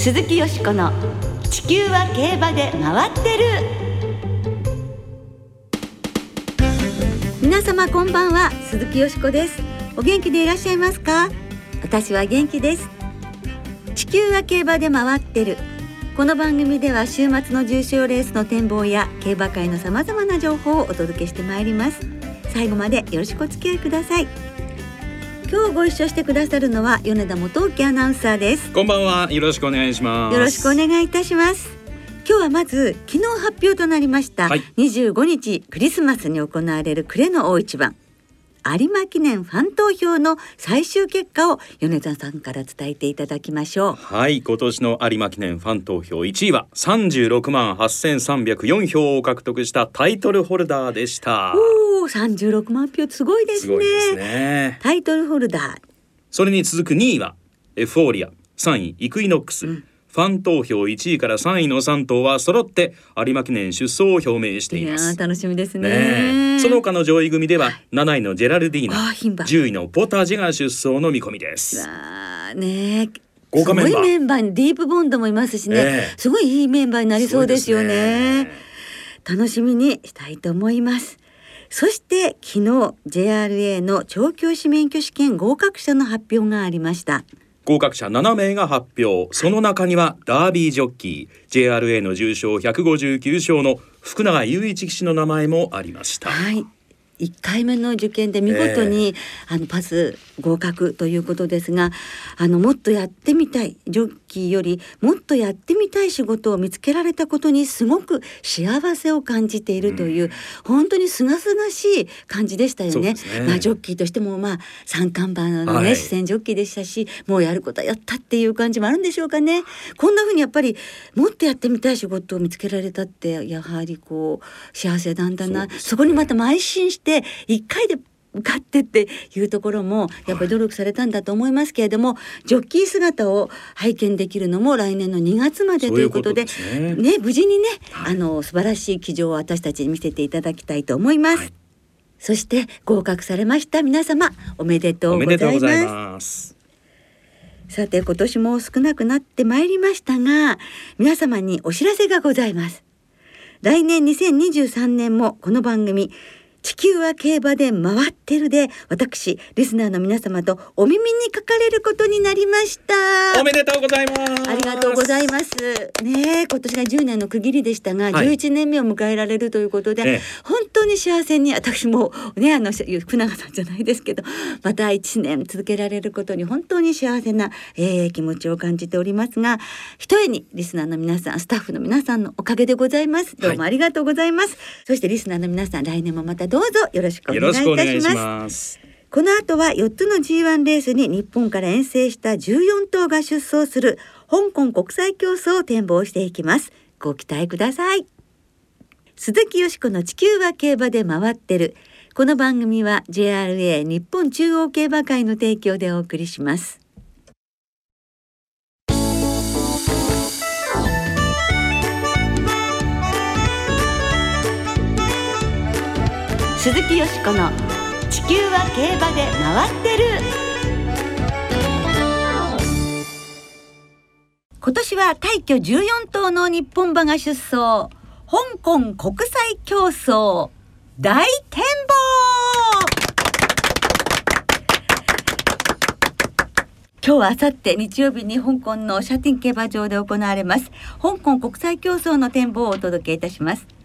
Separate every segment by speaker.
Speaker 1: 鈴木よしこの地球は競馬で回ってる。皆様こんばんは鈴木よしこです。お元気でいらっしゃいますか？私は元気です。地球は競馬で回ってる。この番組では週末の重賞レースの展望や競馬界のさまざまな情報をお届けしてまいります。最後までよろしくお付き合いください。今日ご一緒してくださるのは米田元沖アナウンサーです
Speaker 2: こんばんは。よろしくお願いします。
Speaker 1: よろしくお願いいたします今日はまず昨日発表となりました、
Speaker 2: はい
Speaker 1: 25日クリスマスに行われる暮れの大一番有馬記念ファン投票の最終結果を米田さんから伝えていただきましょう
Speaker 2: はい、今年の有馬記念ファン投票1位は36万8304票を獲得したタイトルホルダーでした。
Speaker 1: おお36万票すごいですね
Speaker 2: すね。
Speaker 1: タイトルホルダー
Speaker 2: それに続く2位はエフフォーリア、3位イクイノックス。ファン投票1位から3位の3頭は揃って有馬記念出走を表明しています。
Speaker 1: いやー。楽しみですね。
Speaker 2: ねえ。その他の上位組では7位のジェラルディーナ、
Speaker 1: あー牝馬。
Speaker 2: 10位のポタジェが出走の見込みです。
Speaker 1: ねえ。
Speaker 2: 豪華メンバー。
Speaker 1: すごいメンバーにディープボンドもいますしね、
Speaker 2: ええ。
Speaker 1: すごいいいメンバーになりそうですよね。
Speaker 2: ね。
Speaker 1: 楽しみにしたいと思います。そして昨日 JRA の調教師免許試験合格者の発表がありました
Speaker 2: 合格者7名が発表。その中にはダービージョッキー JRA の重賞159勝の福永雄一騎手の名前もありました。
Speaker 1: はい。1回目の受験で見事に、あのパス合格ということですがあのもっとやってみたいジョッキーよりもっとやってみたい仕事を見つけられたことにすごく幸せを感じているという、本当に清々しい感じでしたよね。
Speaker 2: ね。
Speaker 1: まあ、ジョッキーとしてもまあ三冠馬のね、
Speaker 2: はい。
Speaker 1: 視線ジョッキーでしたしもうやることはやったっていう感じもあるんでしょうかね。こんな風にやっぱりもっとやってみたい仕事を見つけられたってやはりこう幸せなんだな。
Speaker 2: そうです
Speaker 1: そこにまた邁進して一回で受かってっていうところもやっぱり努力されたんだと思いますけれども、ジョッキー姿を拝見できるのも来年の2月までということで
Speaker 2: そういうことですね
Speaker 1: 無事にね、あの素晴らしい騎乗を私たちに見せていただきたいと思います。
Speaker 2: はい。
Speaker 1: そして合格されました皆様おめでとうございます。さて今年も少なくなってまいりましたが皆様にお知らせがございます。来年2023年もこの番組地球は競馬で回ってるで私リスナーの皆様とお耳にかかれることになりました
Speaker 2: おめでとうございます
Speaker 1: ありがとうございます。ねえ、今年が10年の区切りでしたが、
Speaker 2: はい
Speaker 1: 11年目を迎えられるということで、
Speaker 2: ええ
Speaker 1: 本当に幸せに私もね、あの福永さんじゃないですけど、また1年続けられることに本当に幸せな、えー気持ちを感じておりますが、ひとえにリスナーの皆さん、スタッフの皆さんのおかげでございます。どうもありがとうございます。そしてリスナーの皆さん、来年もまたどうぞよろしくお
Speaker 2: よ
Speaker 1: 願いいた
Speaker 2: ろし。
Speaker 1: ますこの後は4つの G1 レースに日本から遠征した14頭が出走する香港国際競争を展望していきます。ご期待ください。鈴木よしこの地球は競馬で回ってる。この番組は JRA 日本中央競馬会の提供でお送りします。鈴木よしこの地球は競馬で回ってる。今年は大挙14頭の日本馬が出走。香港国際競争。大展望。今日、明後日日曜日に香港のシャティン競馬場で行われます。香港国際競争の展望をお届けいたします。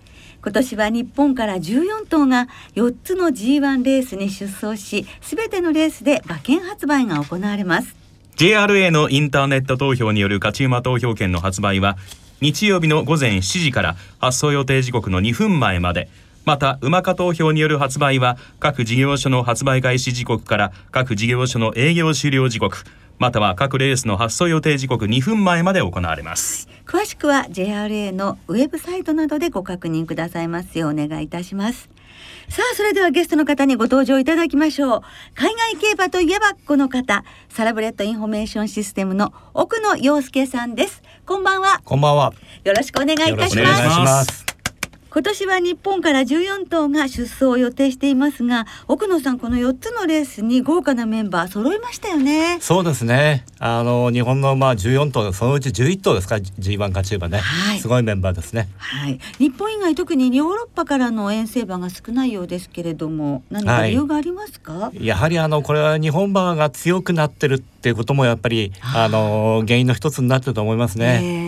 Speaker 1: 今年は日本から14頭が4つの G1 レースに出走しすべてのレースで馬券発売が行われます。
Speaker 2: JRA のインターネット投票による勝ち馬投票券の発売は日曜日の午前7時から発送予定時刻の2分前まで。また馬化投票による発売は各事業所の発売開始時刻から各事業所の営業終了時刻。または各レースの発送予定時刻2分前まで行われます。
Speaker 1: 詳しくは JRA のウェブサイトなどでご確認くださいますようお願いいたします。さあそれではゲストの方にご登場いただきましょう。海外競馬といえばこの方サラブレッドインフォメーションシステムの奥野陽介さんです。こんばんは。
Speaker 3: こんばんは。
Speaker 1: よろしくお願いいたし
Speaker 2: よろしくお願い
Speaker 1: ます
Speaker 2: します
Speaker 1: 今年は日本から14頭が出走を予定していますが奥野さんこの4つのレースに豪華なメンバー揃いましたよね。
Speaker 3: そうですね。あの日本のまあ14頭そのうち11頭ですか？G1 勝ち馬ね、はい、すごいメンバーですね。
Speaker 1: はい。日本以外特にヨーロッパからの遠征馬が少ないようですけれども何か理由がありますか、は
Speaker 3: い、やはりあのこれは日本馬が強くなってるっていうこともやっぱりあの原因の一つになってると思いますね、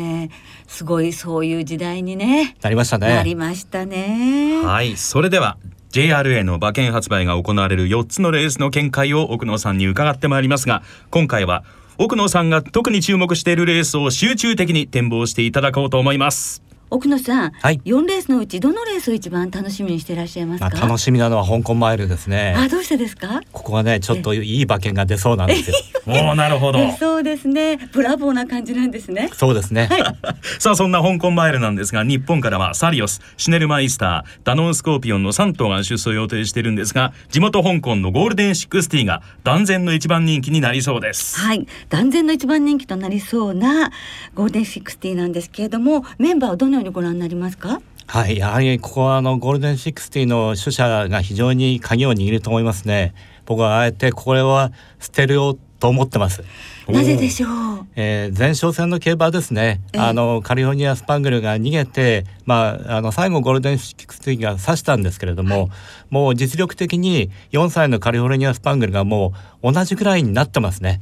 Speaker 1: すごいそういう時代にね。
Speaker 3: なりましたね。
Speaker 1: なりましたね。
Speaker 2: はい。それでは JRA の馬券発売が行われる4つのレースの見解を奥野さんに伺ってまいりますが今回は奥野さんが特に注目しているレースを集中的に展望していただこうと思います
Speaker 1: 奥野さん、はい、4レースのうちどのレースを一番楽しみにしていらっしゃいますか、
Speaker 3: まあ、楽しみなのは香港マイルですね。
Speaker 1: あどうしてですか？
Speaker 3: ここはねちょっといい馬券が出そうなんですよ。
Speaker 2: おなるほど。
Speaker 1: そうですね。ブラボーな感じなんですね。
Speaker 3: そうですね、はい、
Speaker 2: さあそんな香港マイルなんですが日本からはサリオスシュネルマイスターダノンスコーピオンの3頭が出走予定しているんですが地元香港のゴールデンシックスティが断然の一番人気になりそうです。
Speaker 1: はい。断然の一番人気となりそうなゴールデンシックスティなんですけれどもメンバーはどのようにご覧になりますか？
Speaker 3: はい、やはりここはあのゴールデン60の主者が非常に鍵を握ると思いますね。僕はあえてこれは捨てるよと思ってます。
Speaker 1: なぜでしょう？
Speaker 3: えー、前哨戦の競馬ですね。あのカリフォルニアスパングルが逃げて、まああの最後ゴールデン60が刺したんですけれども、はい、もう実力的に4歳のカリフォルニアスパングルがもう同じぐらいになってますね。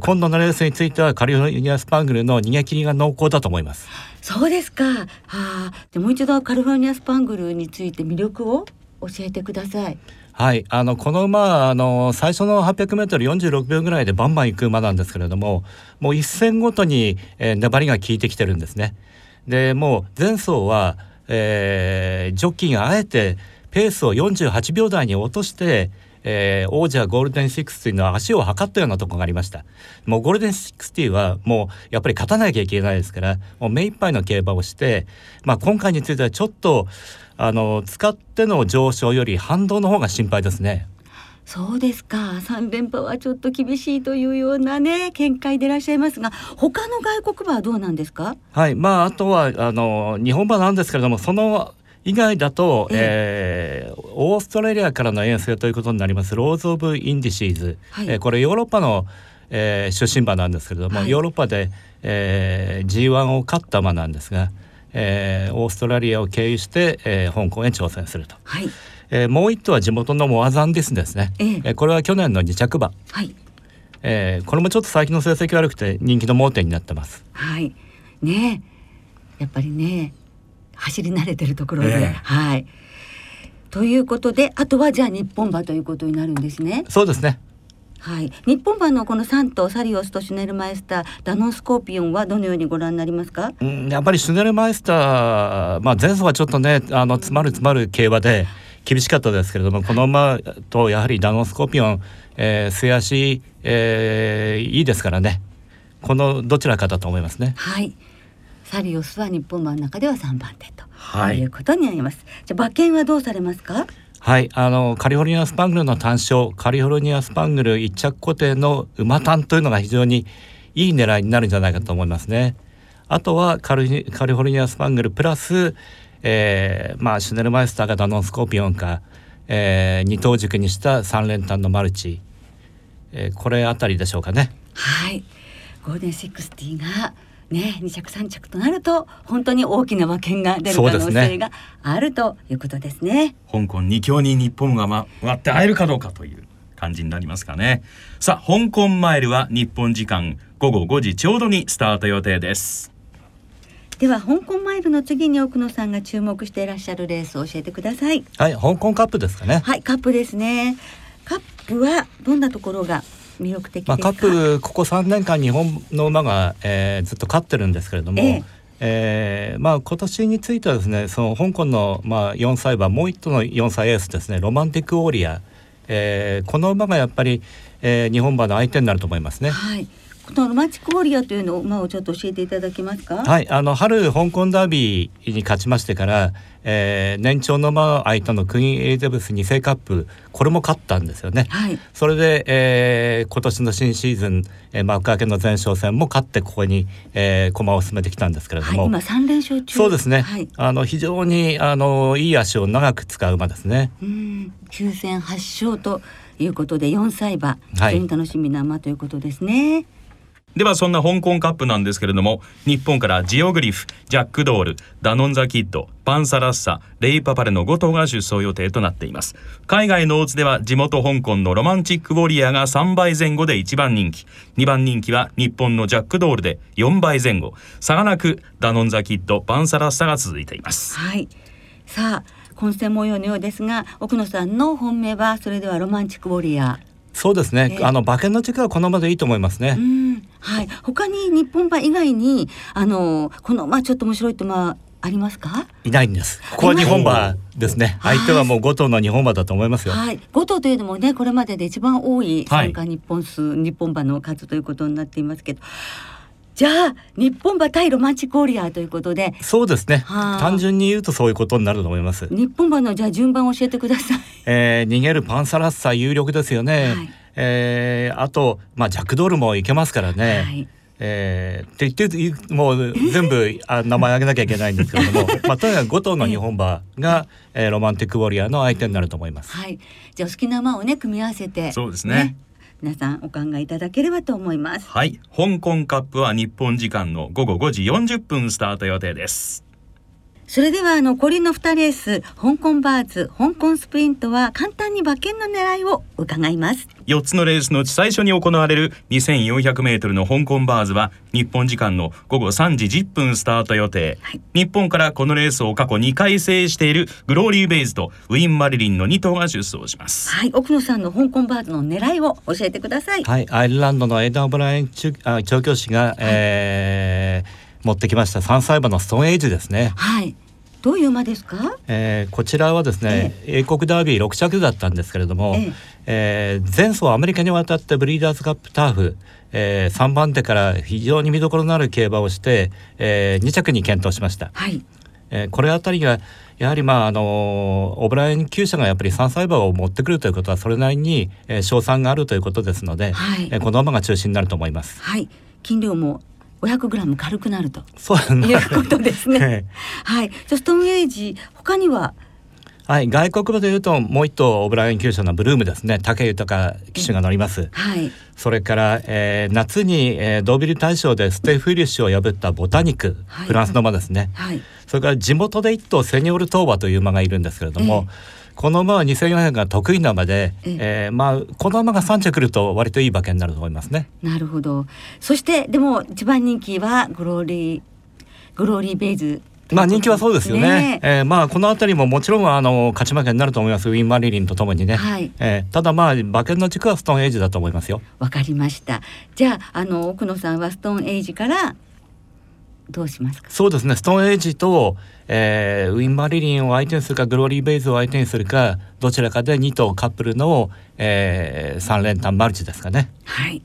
Speaker 3: 今度のレースについてはカリフォルニアスパングルの逃げ切りが濃厚だと思います。
Speaker 1: そうですか。はあ、でもう一度カリフォルニアスパングルについて魅力を教えてください。
Speaker 3: はい、あのこの馬はあの最初の 800m46 秒ぐらいでバンバン行く馬なんですけれどももう一戦ごとに、えー、粘りが効いてきてるんですね。でもう前走は、えー、ジョッキーがあえてペースを48秒台に落としてえー、王者ゴールデン60の足を測ったようなところがありました。もうゴールデン60はもうやっぱり勝たなきゃいけないですからもう目いっぱいの競馬をして、まあ、今回についてはちょっとあの使っての上昇より反動の方が心配ですね。
Speaker 1: そうですか。3連覇はちょっと厳しいというようなね見解でいらっしゃいますが他の外国馬はどうなんですか？
Speaker 3: はい。まああとはあの日本馬なんですけれどもその以外だと、えー、オーストラリアからの遠征ということになりますローズ・オブ・インディシーズ、はい、えー、これヨーロッパの、えー、出身馬なんですけれども、はい、ヨーロッパで、えー、G1 を勝った馬なんですが、えー、オーストラリアを経由して、えー、香港へ挑戦すると。はい。えー、もう一頭は地元のモアザンディスですね、えー、えー、これは去年の2着馬、はい。えー、これもちょっと最近の成績悪くて人気の盲点になってます。
Speaker 1: はい。ねやっぱりね走り慣れてるところで、えー、はい。ということであとはじゃあ日本馬ということになるんですね。
Speaker 3: そうですね。
Speaker 1: はい、日本馬のこの3頭サリオスとシュネルマイスターダノンスコーピオンはどのようにご覧になりますか、
Speaker 3: うん、やっぱりシュネルマイスター、まあ、前走はちょっとねあの詰まる詰まる競馬で厳しかったですけれどもこの馬とやはりダノンスコーピオン、えー、末足、えー、いいですからねこのどちらかだと思いますね。
Speaker 1: はいサリオスは日本馬の中では3番手と、はい、いうことになります。じゃ馬券はどうされますか？
Speaker 3: はいあのカリフォルニアスパングルの単勝カリフォルニアスパングル一着固定の馬単というのが非常にいい狙いになるんじゃないかと思いますね。あとはカリカリフォルニアスパングルプラス、えー、まあシュネルマイスターがダノンスコーピオンか、えー、二頭軸にした三連単のマルチ、えー、これあたりでしょうかね。
Speaker 1: はいゴールデンシックスティがね、2着3着となると本当に大きな馬券が出る可能性があるということですね。
Speaker 2: すね香港2強に日本が割って会えるかどうかという感じになりますかね。さあ香港マイルは日本時間午後5時ちょうどにスタート予定です。
Speaker 1: では香港マイルの次に奥野さんが注目していらっしゃるレースを教えてください。
Speaker 3: はい、香港カップですかね。
Speaker 1: はい、カップですね。カップはどんなところが魅力的まあ、
Speaker 3: カップここ3年間日本の馬が、えー、ずっと勝ってるんですけれども、えーえー、まあ今年についてはですねその香港の、まあ、4歳馬もう一頭の4歳エースですねロマンティックオーリア、えー、この馬がやっぱり、えー、日本馬の相手になると思いますね。
Speaker 1: はい。このロマンチックウォリアーというのを馬をちょっと教えていただけますか？
Speaker 3: はい、あの春香港ダービーに勝ちましてから、えー年長の馬相手のクイーンエリザベス2世カップこれも勝ったんですよね。
Speaker 1: はい。
Speaker 3: それで、えー今年の新シーズン、えー幕開けの前哨戦も勝ってここに、えー駒を進めてきたんですけれど
Speaker 1: はい、
Speaker 3: も、
Speaker 1: 今三連勝中。
Speaker 3: そうですね、
Speaker 1: はい。
Speaker 3: あの非常にあのいい足を長く使う馬ですね。
Speaker 1: うん、9戦8勝ということで4歳馬、
Speaker 3: はい
Speaker 1: 非常に楽しみな馬ということですね。
Speaker 2: ではそんな香港カップなんですけれども日本からジオグリフジャックドールダノンザキッドパンサラッサレイパパレの5頭が出走予定となっています。海外のオーツでは地元香港のロマンチックウォリアーが3倍前後で1番人気。2番人気は日本のジャックドールで4倍前後。差がなくダノンザキッドパンサラッサが続いています。
Speaker 1: はい。さあ、混戦模様のようですが、奥野さんの本命はそれではロマンチックウォリア
Speaker 3: そうですね、
Speaker 1: えー
Speaker 3: あの馬券の軸はこの馬でいいと思いますね。
Speaker 1: ー。うん、はい。他に日本馬以外にあのこの馬ちょっと面白いって馬ありますか？
Speaker 3: いないんです。ここは日本馬ですね。
Speaker 1: はい
Speaker 3: 相手はもう5頭の日本馬だと思いますよ。
Speaker 1: はい。5頭というのもね、これまでで一番多い
Speaker 2: はい
Speaker 1: 参加日本数、日本馬の数ということになっていますけど。じゃあ日本馬対ロマンチックウォリアーということで
Speaker 3: そうですね
Speaker 1: はあ。
Speaker 3: 単純に言うとそういうことになると思います。
Speaker 1: 日本馬のじゃあ順番を教えてください。
Speaker 3: えー逃げるパンサラッサ有力ですよね。
Speaker 1: はい
Speaker 3: えーあとまあジャックドールもいけますからね。
Speaker 1: はい
Speaker 3: えーって言ってもう全部あ名前挙げなきゃいけないんですけれども、まあとにかく5頭の日本馬が、えーロマンティックウォリアーの相手になると思います。
Speaker 1: はい。じゃあお好きな馬をね組み合わせて
Speaker 2: そうですね
Speaker 1: 皆さんお考えいただければと思います。
Speaker 2: はい香港カップは日本時間の午後5時40分スタート予定です
Speaker 1: それではあの残りの2レース香港バーズ香港スプリントは簡単に馬券の狙いを伺います。
Speaker 2: 4つのレースのうち最初に行われる 2400m の香港バーズは日本時間の午後3時10分スタート予定、
Speaker 1: はい。
Speaker 2: 日本からこのレースを過去2回制しているグローリー・ベイズとウィン・マリリンの2頭が出走します。
Speaker 1: はい、奥野さんの香港バーズの狙いを教えてください。
Speaker 3: はい、アイルランドのエダン・オブライン中あ調教師が、えー持ってきました3歳馬のストーンエイジですね。
Speaker 1: はい。どういう馬ですか？
Speaker 3: えーこちらはですね、英国ダービー6着だったんですけれども、
Speaker 1: ええ
Speaker 3: えー前走アメリカに渡ってブリーダーズカップターフ、え3番手から非常に見どころのある競馬をして、え2着に検討しました、
Speaker 1: はい。
Speaker 3: えーこれあたりがやはりまああのーオブライン厩舎がやっぱり3歳馬を持ってくるということはそれなりに、えー勝算があるということですので、
Speaker 1: はい
Speaker 3: えーこの馬が中心になると思います。
Speaker 1: はい。斤量も500グラム軽くなると
Speaker 3: そう
Speaker 1: いうことですね。
Speaker 3: え
Speaker 1: はい。じゃあストーンエイジ他には？
Speaker 3: はい、外国馬でいうともう一頭オブライン厩舎のブルームですね。武豊騎手が乗ります、
Speaker 1: はい。
Speaker 3: それから、えー夏に、えードービル大賞でステフィリッシュを破ったボタニック、
Speaker 1: はい。
Speaker 3: フランスの馬ですね、
Speaker 1: はい。
Speaker 3: それから地元で一頭セニョールトーバという馬がいるんですけれども、この馬は2400が得意な馬で、
Speaker 1: ええ
Speaker 3: えーまあこの馬が3着来ると割といい馬券になると思いますね。
Speaker 1: なるほど。そしてでも一番人気はグローリーグローリーベイズ。
Speaker 3: まあ人気はそうですよね。えーまあこの辺りももちろんあの勝ち負けになると思います。ウィンマリリンとともにね。
Speaker 1: はい
Speaker 3: えーただまあ馬券の軸はストーンエイジだと思いますよ。
Speaker 1: わかりました。じゃああの奥野さんはストーンエイジからどうしますか？
Speaker 3: そうですね。ストーンエイジと、えーウィンマリリンを相手にするかグローリーベイズを相手にするかどちらかで2頭カップルの、えー、3連単マルチですかね。
Speaker 1: はい。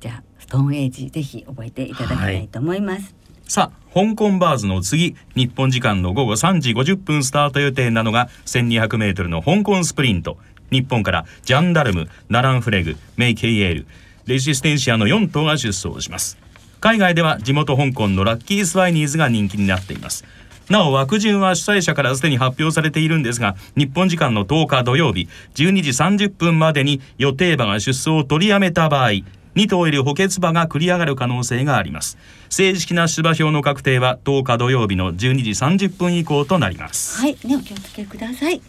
Speaker 1: じゃあストーンエイジぜひ覚えていただきたいと思います。
Speaker 2: さあ香港バーズの次日本時間の午後3時50分スタート予定なのが 1200m の香港スプリント日本からジャンダルムナランフレグメイケイエールレジステンシアの4頭が出走します海外では地元香港のラッキースワイニーズが人気になっています。なお枠順は主催者からすでに発表されているんですが日本時間の10日土曜日12時30分までに予定馬が出走を取りやめた場合2頭いる補欠馬が繰り上がる可能性があります。正式な出馬表の確定は10日土曜日の12時30分以降となります。
Speaker 1: はい、ねお気をつけください。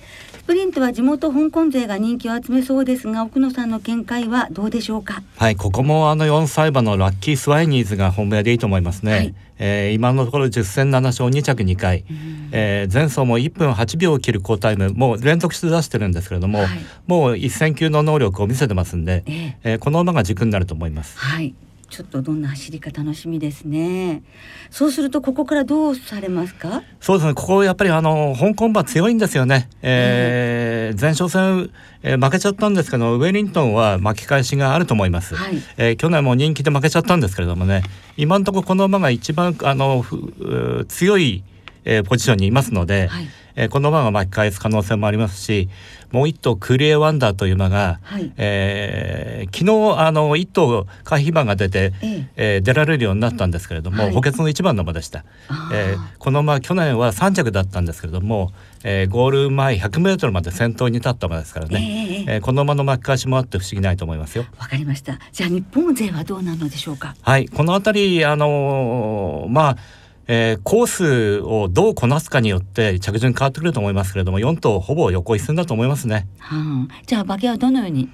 Speaker 1: スプリントは地元香港勢が人気を集めそうですが奥野さんの見解はどうでしょうか？
Speaker 3: はい、ここもあの4歳馬のラッキースワイニーズが本命でいいと思いますね。
Speaker 1: はい
Speaker 3: えー今のところ10戦7勝2着2回、えー前走も1分8秒を切る好タイムもう連続して出してるんですけれども、
Speaker 1: はい
Speaker 3: もう一戦級の能力を見せてますんで、
Speaker 1: ええ
Speaker 3: えーこの馬が軸になると思います。
Speaker 1: はい。ちょっとどんな走りか楽しみですね。そうするとここからどうされますか？
Speaker 3: そうですね。ここやっぱりあの香港馬強いんですよね。えー、前哨戦、えー、負けちゃったんですけどウェリントンは巻き返しがあると思います。はい、えー、去年も人気で負けちゃったんですけれどもね。今のところこの馬が一番あの強い、えー、ポジションにいますので。はいえー、この馬が巻き返す可能性もありますしもう一頭クリエワンダーという馬が、はい、えー、昨日あの一頭回避馬が出て、ええ。えー、出られるようになったんですけれども、はい、補欠の一番の馬でした、えー、この馬去年は3着だったんですけれども、えー、ゴール前 100m まで先頭に立った馬ですからね、えー、えー、この馬の巻き返しもあって不思議ないと思いますよ。
Speaker 1: わかりました。じゃあ日本勢はどうなのでしょうか？
Speaker 3: はい。この辺りあのー、まあえー、コースをどうこなすかによって着順変わってくると思いますけれども4頭ほぼ横一線だと思いますね。
Speaker 1: はあ、じゃあ馬券はどのように？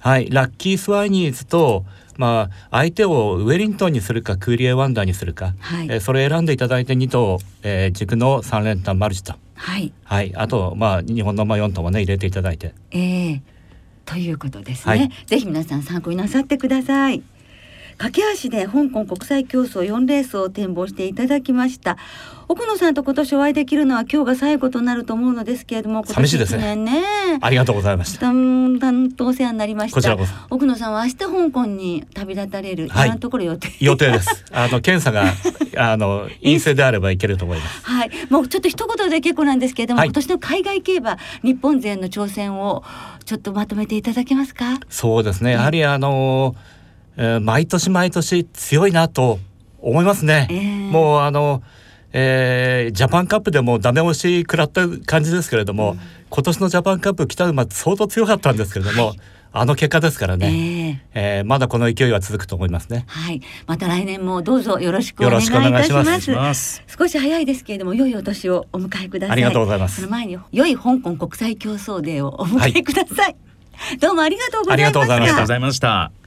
Speaker 3: はい。ラッキースワイニーズとまあ、相手をウェリントンにするかクーリエワンダーにするか、はい、えー、それを選んでいただいて2頭、えー、軸の3連単マルチと、はい。はい、あと、まあ、日本のまあ4頭もね入れていただいて。
Speaker 1: えー、ということですね、はい、ぜひ皆さん参考になさってください。駆け足で香港国際競争4レースを展望していただきました。奥野さんと今年お会いできるのは今日が最後となると思うのですけれども
Speaker 3: 寂しいですね。ね。ありがとうございました。
Speaker 1: 担当お世話になりました。奥野さんは明日香港に旅立たれる、はい、今のところ予定。
Speaker 3: 予定です。あの検査が あの陰性であればいけると思います。
Speaker 1: はい。もうちょっと一言で結構なんですけれども、はい、今年の海外競馬日本勢の挑戦をちょっとまとめていただけますか？
Speaker 3: そうですね。やはりあのーえー、毎年毎年強いなと思いますね。えー、もうあの、えー、ジャパンカップでもダメ押し食らった感じですけれども、うん、今年のジャパンカップ北馬相当強かったんですけれども、はい、あの結果ですからね、えー、えー、まだこの勢いは続くと思いますね。
Speaker 1: はい、また来年もどうぞよろしくお願いいたします。少し早いですけれども良いお年をお迎えください。
Speaker 3: ありがとうございます。
Speaker 1: その前に良い香港国際競争デーをお迎えください。はい、どうもありがとうございました。ありがとう
Speaker 2: ございました。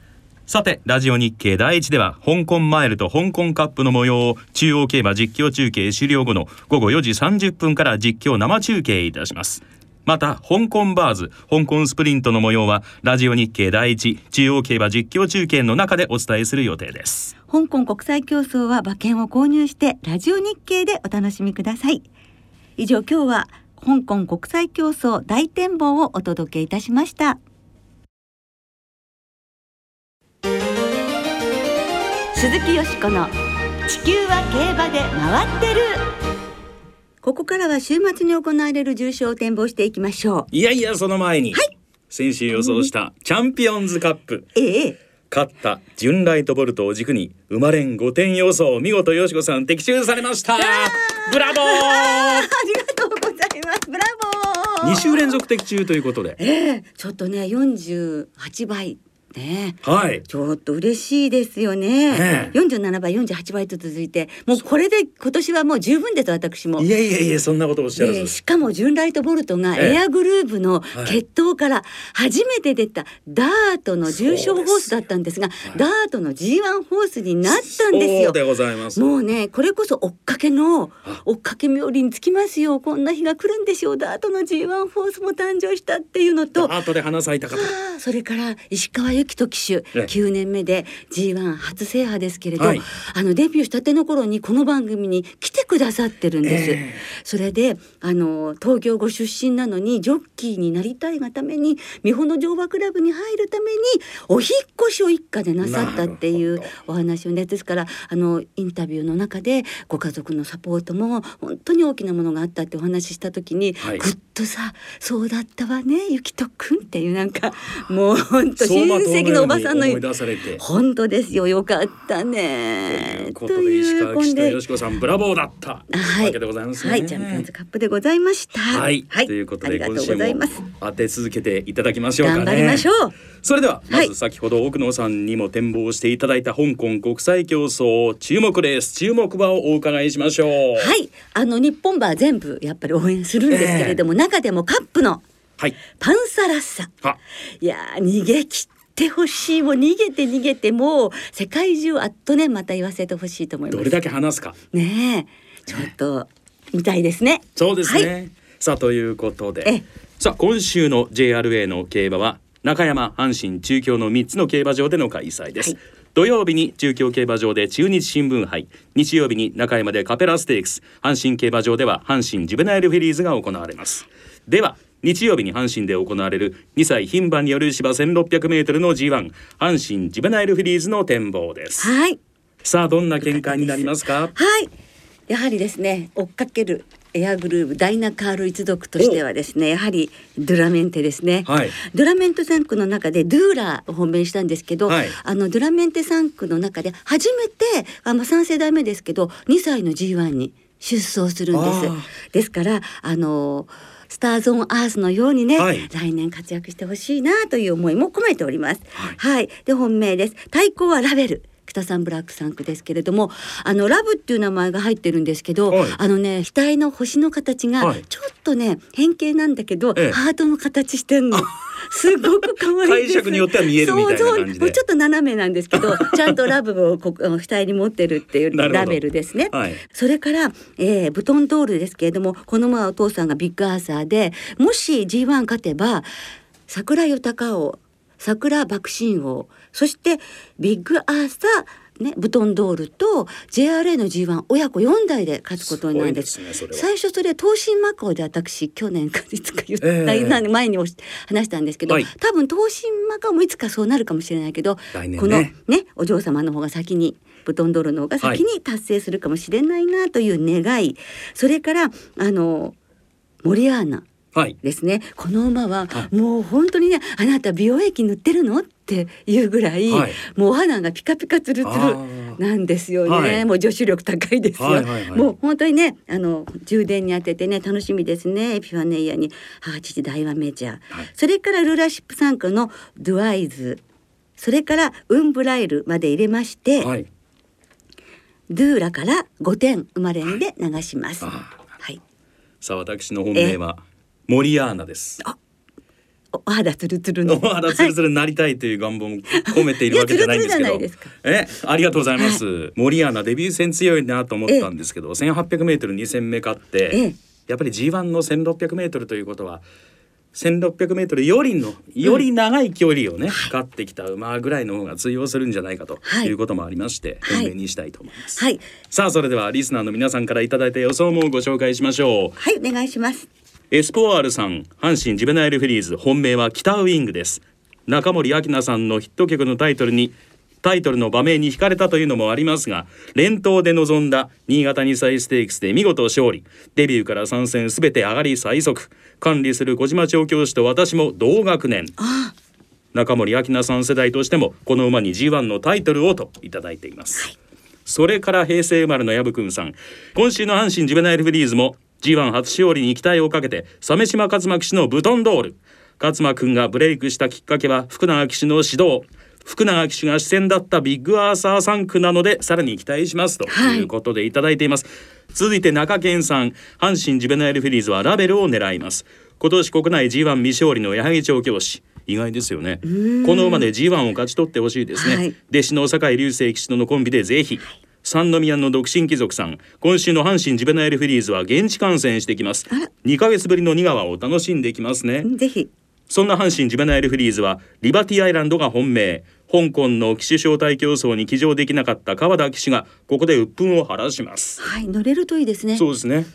Speaker 2: さてラジオ日経第一では香港マイルと香港カップの模様を中央競馬実況中継終了後の午後4時30分から実況生中継いたします。また香港バーズ香港スプリントの模様はラジオ日経第一中央競馬実況中継の中でお伝えする予定です。
Speaker 1: 香港国際競争は馬券を購入してラジオ日経でお楽しみください。以上今日は香港国際競争大展望をお届けいたしました。鈴木よしこの地球は競馬で回ってる。ここからは週末に行われる重賞を展望していきましょう。
Speaker 2: いやいやその前に、はい、先週予想したチャンピオンズカップ、
Speaker 1: ええ。
Speaker 2: 勝った純ライトボルトを軸に生まれん5点予想見事よしこさん的中されました。ブラボー。あ
Speaker 1: りがとうございます。ブラボ
Speaker 2: ー。2週連続的中ということで。
Speaker 1: ええ。ちょっとね48倍ね、
Speaker 2: はい、
Speaker 1: ちょっと嬉しいですよね。四十七倍、四十八倍と続いて、もうこれで今年はもう十分です私も。
Speaker 2: いやいやいやそんなことおっしゃらず。
Speaker 1: しかも純ライトボルトがエアグルーヴの決闘から初めて出たダートの重賞ホースだったんですが、すダートの G1 ホースになったんですよ。
Speaker 2: でございます。
Speaker 1: もうねこれこそ追っかけの追っかけ冥利につきますよ。こんな日が来るんでしょう。ダートの G1 ホースも誕生したっていうのと、
Speaker 2: ダートで花咲いた方。
Speaker 1: それから石川由紀人騎手9年目で G1 初制覇ですけれど、はい、あのデビューしたての頃にこの番組に来てくださってるんです。えー、それであの東京ご出身なのにジョッキーになりたいがために美穂の乗馬クラブに入るためにお引越しを一家でなさったっていうお話をねですからあのインタビューの中でご家族のサポートも本当に大きなものがあったってお話しした時に、はい、ぐっとさ「そうだったわねゆきとくん」っていうなんかもう本当親戚のおばさんの
Speaker 2: 思い出されて。
Speaker 1: 本当ですよ。よかったね。
Speaker 2: ということで石川騎手よしこさんブラボーだった。
Speaker 1: はい、
Speaker 2: わけでございます、ね、
Speaker 1: はい。チャンピオンズカップでございました。
Speaker 2: はい、はい、ということで今週も当て続けていただきましょうかね。
Speaker 1: 頑張りましょう。
Speaker 2: それではまず先ほど奥野さんにも展望していただいた香港国際競争注目レース注目馬をお伺いしましょう。
Speaker 1: はい。あの日本馬全部やっぱり応援するんですけれども、えー、中でもカップのはい、パンサラッサ。いや逃げ切ってほしいもう逃げて逃げてもう世界中あっとねまた言わせてほしいと思います。
Speaker 2: どれだけ話すか。
Speaker 1: ねちょっと見たいですね。
Speaker 2: そうですね、はい、さあということで。さあ今週の JRA の競馬は中山阪神中京の3つの競馬場での開催です、はい。土曜日に中京競馬場で中日新聞杯。日曜日に中山でカペラステークス。阪神競馬場では阪神ジュベナイルフィリーズが行われます。では日曜日に阪神で行われる2歳牝馬による芝 1600m の G1 阪神ジュベナイルフィリーズの展望です。
Speaker 1: はい。
Speaker 2: さあどんな見解になりますか？
Speaker 1: はい。やはりですね追っかけるエアグルーヴダイナカール一族としてはですねやはりドゥラメンテですね、
Speaker 2: はい。
Speaker 1: ドゥラメンテ3区の中でドゥーラを本命したんですけど、
Speaker 2: はい。
Speaker 1: あのドゥラメンテ3区の中で初めてあ、まあ、3世代目ですけど2歳の G1 に出走するんです。ですからあのスターズ・オン・アースのようにね、
Speaker 2: はい
Speaker 1: 来年活躍してほしいなという思いも込めております。はい、で本命です。対抗はラベル。北さんブラック3区ですけれどもあのラブっていう名前が入ってるんですけど、
Speaker 2: はい。
Speaker 1: あのね額の星の形が
Speaker 2: はい。
Speaker 1: ちょっとね変形なんだけど、
Speaker 2: ええ。
Speaker 1: ハートの形してんの。すごく可愛い。
Speaker 2: 解釈によっては見えるみたいな感じで。
Speaker 1: そうそう。もうちょっと斜めなんですけど、ちゃんとラブをこ額に持ってるっていうラベルですね。
Speaker 2: はい。
Speaker 1: それから、えー、ブトンドールですけれどもこの前お父さんがビッグアーサーでもし G1 勝てば桜豊王桜爆心王。そしてビッグアーサー、ね、ブトンドールと JRA の G1 親子4代で勝つことになるんです。
Speaker 2: ね
Speaker 1: 最初それ東進マカオで私去年かいつか言った、
Speaker 2: ええ。
Speaker 1: なんで前におし話したんですけど、
Speaker 2: はい。
Speaker 1: 多分東進マカオもいつかそうなるかもしれないけど、
Speaker 2: ね。
Speaker 1: このねお嬢様の方が先にブトンドールの方が先に達成するかもしれないなという願い、それからあのモリアーナ。
Speaker 2: はい
Speaker 1: ですね。この馬は
Speaker 2: は
Speaker 1: もう本当にねあなた美容液塗ってるの？っていうぐらい、
Speaker 2: はい。
Speaker 1: もうお肌がピカピカツルツ
Speaker 2: あ
Speaker 1: ル
Speaker 2: ー。
Speaker 1: なんですよね、
Speaker 2: はい。
Speaker 1: もう女子力高いですよ、
Speaker 2: はいはいはい。
Speaker 1: もう本当にねあの充電に当ててね楽しみですね。エピファネイアに。母父大和メジャー、
Speaker 2: はい。
Speaker 1: それからルーラーシップ参加のドゥアイズ。それからウンブライルまで入れまして、
Speaker 2: はい。
Speaker 1: ドゥーラから5点生まれんで流します。
Speaker 2: あ
Speaker 1: はい。
Speaker 2: さあ私の本命はモリアーナです。
Speaker 1: おお肌ツルツルの。
Speaker 2: お肌ツルツルになりたいという願望も込めているわけじゃないんですけど。えありがとうございます、モリアーナデビュー戦強いなと思ったんですけど、1800メートル2戦目勝って、
Speaker 1: ええ。
Speaker 2: やっぱり G1 の1600メートルということは1600メートルよりのより長い距離をね、勝ってきた馬ぐらいの方が通用するんじゃないかと
Speaker 1: はい。
Speaker 2: いうこともありまして、
Speaker 1: はい。
Speaker 2: 本命にしたいと思います、
Speaker 1: はい。
Speaker 2: さあそれではリスナーの皆さんからいただいた予想もご紹介しましょう。
Speaker 1: はいお願いします。
Speaker 2: エスポワールさん阪神ジュベナイルフィリーズ本命は北ウイングです。中森明菜さんのヒット曲のタイトルにタイトルの場面に惹かれたというのもありますが連投で臨んだ新潟2歳ステークスで見事勝利。デビューから3戦すべて上がり最速。管理する小島調教師と私も同学年。
Speaker 1: あ
Speaker 2: 中森明菜さん世代としてもこの馬に G1 のタイトルをといただいています、それから平成生まれの薮くんさん。今週の阪神ジュベナイルフィリーズも G1 初勝利に期待をかけて鮫島勝馬騎手のブトンドール。勝馬くんがブレイクしたきっかけは福永騎手の指導。福永騎手が視線だったビッグアーサー3区なのでさらに期待しますと
Speaker 1: はい。
Speaker 2: いうことでいただいています、続いて中堅さん阪神ジュベナイルフィリーズはラベルを狙います。今年国内 G1 未勝利の矢作調教師。意外ですよね。この馬で G1 を勝ち取ってほしいですね、
Speaker 1: はい。
Speaker 2: 弟子の酒井隆成騎手とのコンビでぜひ三宮の独身貴族さん。今週の阪神ジュベナイルフィリーズは現地観戦してきます。
Speaker 1: あら。
Speaker 2: 2ヶ月ぶりの2川を楽しんできますね。
Speaker 1: ぜひ。
Speaker 2: そんな阪神ジュベナイルフィリーズはリバティアイランドが本命。香港の騎手招待競争に騎乗できなかった川田騎手がここで鬱憤を晴らします。
Speaker 1: はい乗れるといいですね。
Speaker 2: そうですね。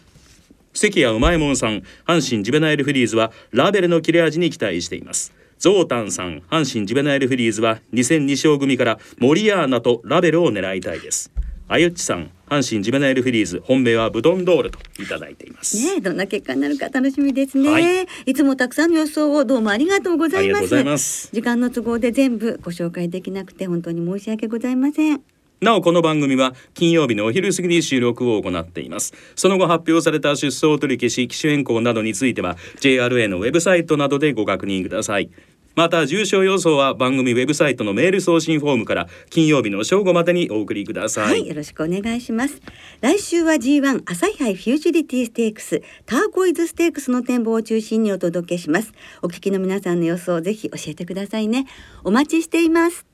Speaker 2: 関谷うまいもんさん阪神ジュベナイルフィリーズはラベルの切れ味に期待しています。ゾウタンさん阪神ジュベナイルフィリーズは2戦2勝組からモリアーナとラベルを狙いたいですあゆっちさん阪神ジュベナイルフィリーズ本命はブドンドールといただいています、
Speaker 1: ねえどんな結果になるか楽しみですね、
Speaker 2: はい。
Speaker 1: い、つもたくさんの予想をどうもありがとうございます。
Speaker 2: ありがとうございます。
Speaker 1: 時間の都合で全部ご紹介できなくて本当に申し訳ございません。
Speaker 2: なおこの番組は金曜日のお昼過ぎに収録を行っています。その後発表された出走取り消し機種変更などについては JRA のウェブサイトなどでご確認くださいまた重症予想は番組ウェブサイトのメール送信フォームから金曜日の正午までにお送りくださ
Speaker 1: はい、よろしくお願いします。来週は G1 朝日杯フューチュリティステークスターコイズステークスの展望を中心にお届けします。お聞きの皆さんの予想をぜひ教えてくださいね。お待ちしています。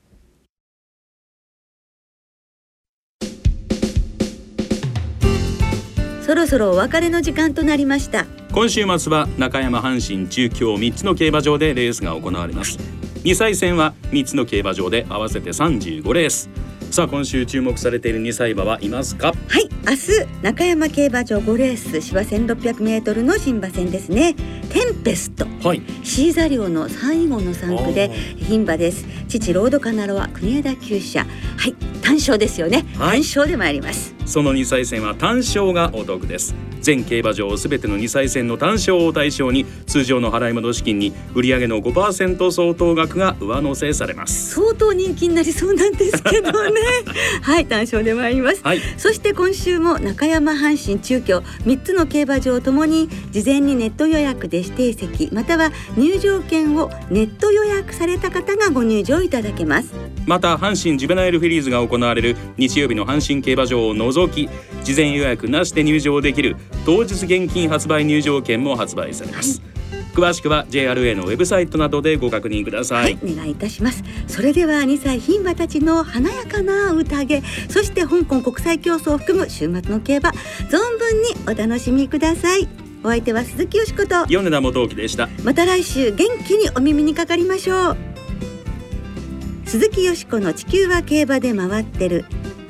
Speaker 1: そろそろお別れの時間となりました。
Speaker 2: 今週末は中山阪神中京3つの競馬場でレースが行われます。2歳戦は3つの競馬場で合わせて35レース。さあ今週注目されている2歳馬はいますか？
Speaker 1: はい明日中山競馬場5レース芝 1600m の新馬戦ですね。テンペスト。
Speaker 2: はい。
Speaker 1: シーザリオの最後の3区で牝馬です。父ロードカナロア国枝厩舎はい単勝ですよね、
Speaker 2: はい。
Speaker 1: 単勝で参ります。
Speaker 2: その2歳戦は単勝がお得です全競馬場すべての2歳戦の単勝を対象に通常の払い戻し金に売上の5%相当額が上乗せされます。
Speaker 1: 相当人気になりそうなんですけどね。はい単勝で参ります。
Speaker 2: はい。
Speaker 1: そして今週も中山阪神中京3つの競馬場ともに事前にネット予約で指定席または入場券をネット予約された方がご入場いただけます。
Speaker 2: また阪神ジュベナイルフィリーズが行われる日曜日の阪神競馬場を除き事前予約なしで入場できる当日現金発売入場券も発売されます。詳しくは JRA のウェブサイトなどでご確認ください、
Speaker 1: はい、お願いいたしますそれでは2歳牝馬たちの華やかな宴そして香港国際競争を含む週末の競馬存分にお楽しみください。お相手は鈴木よしこと
Speaker 2: 米田元樹でした。
Speaker 1: また来週元気にお耳にかかりましょう。鈴木よしこの地球は競馬で回ってる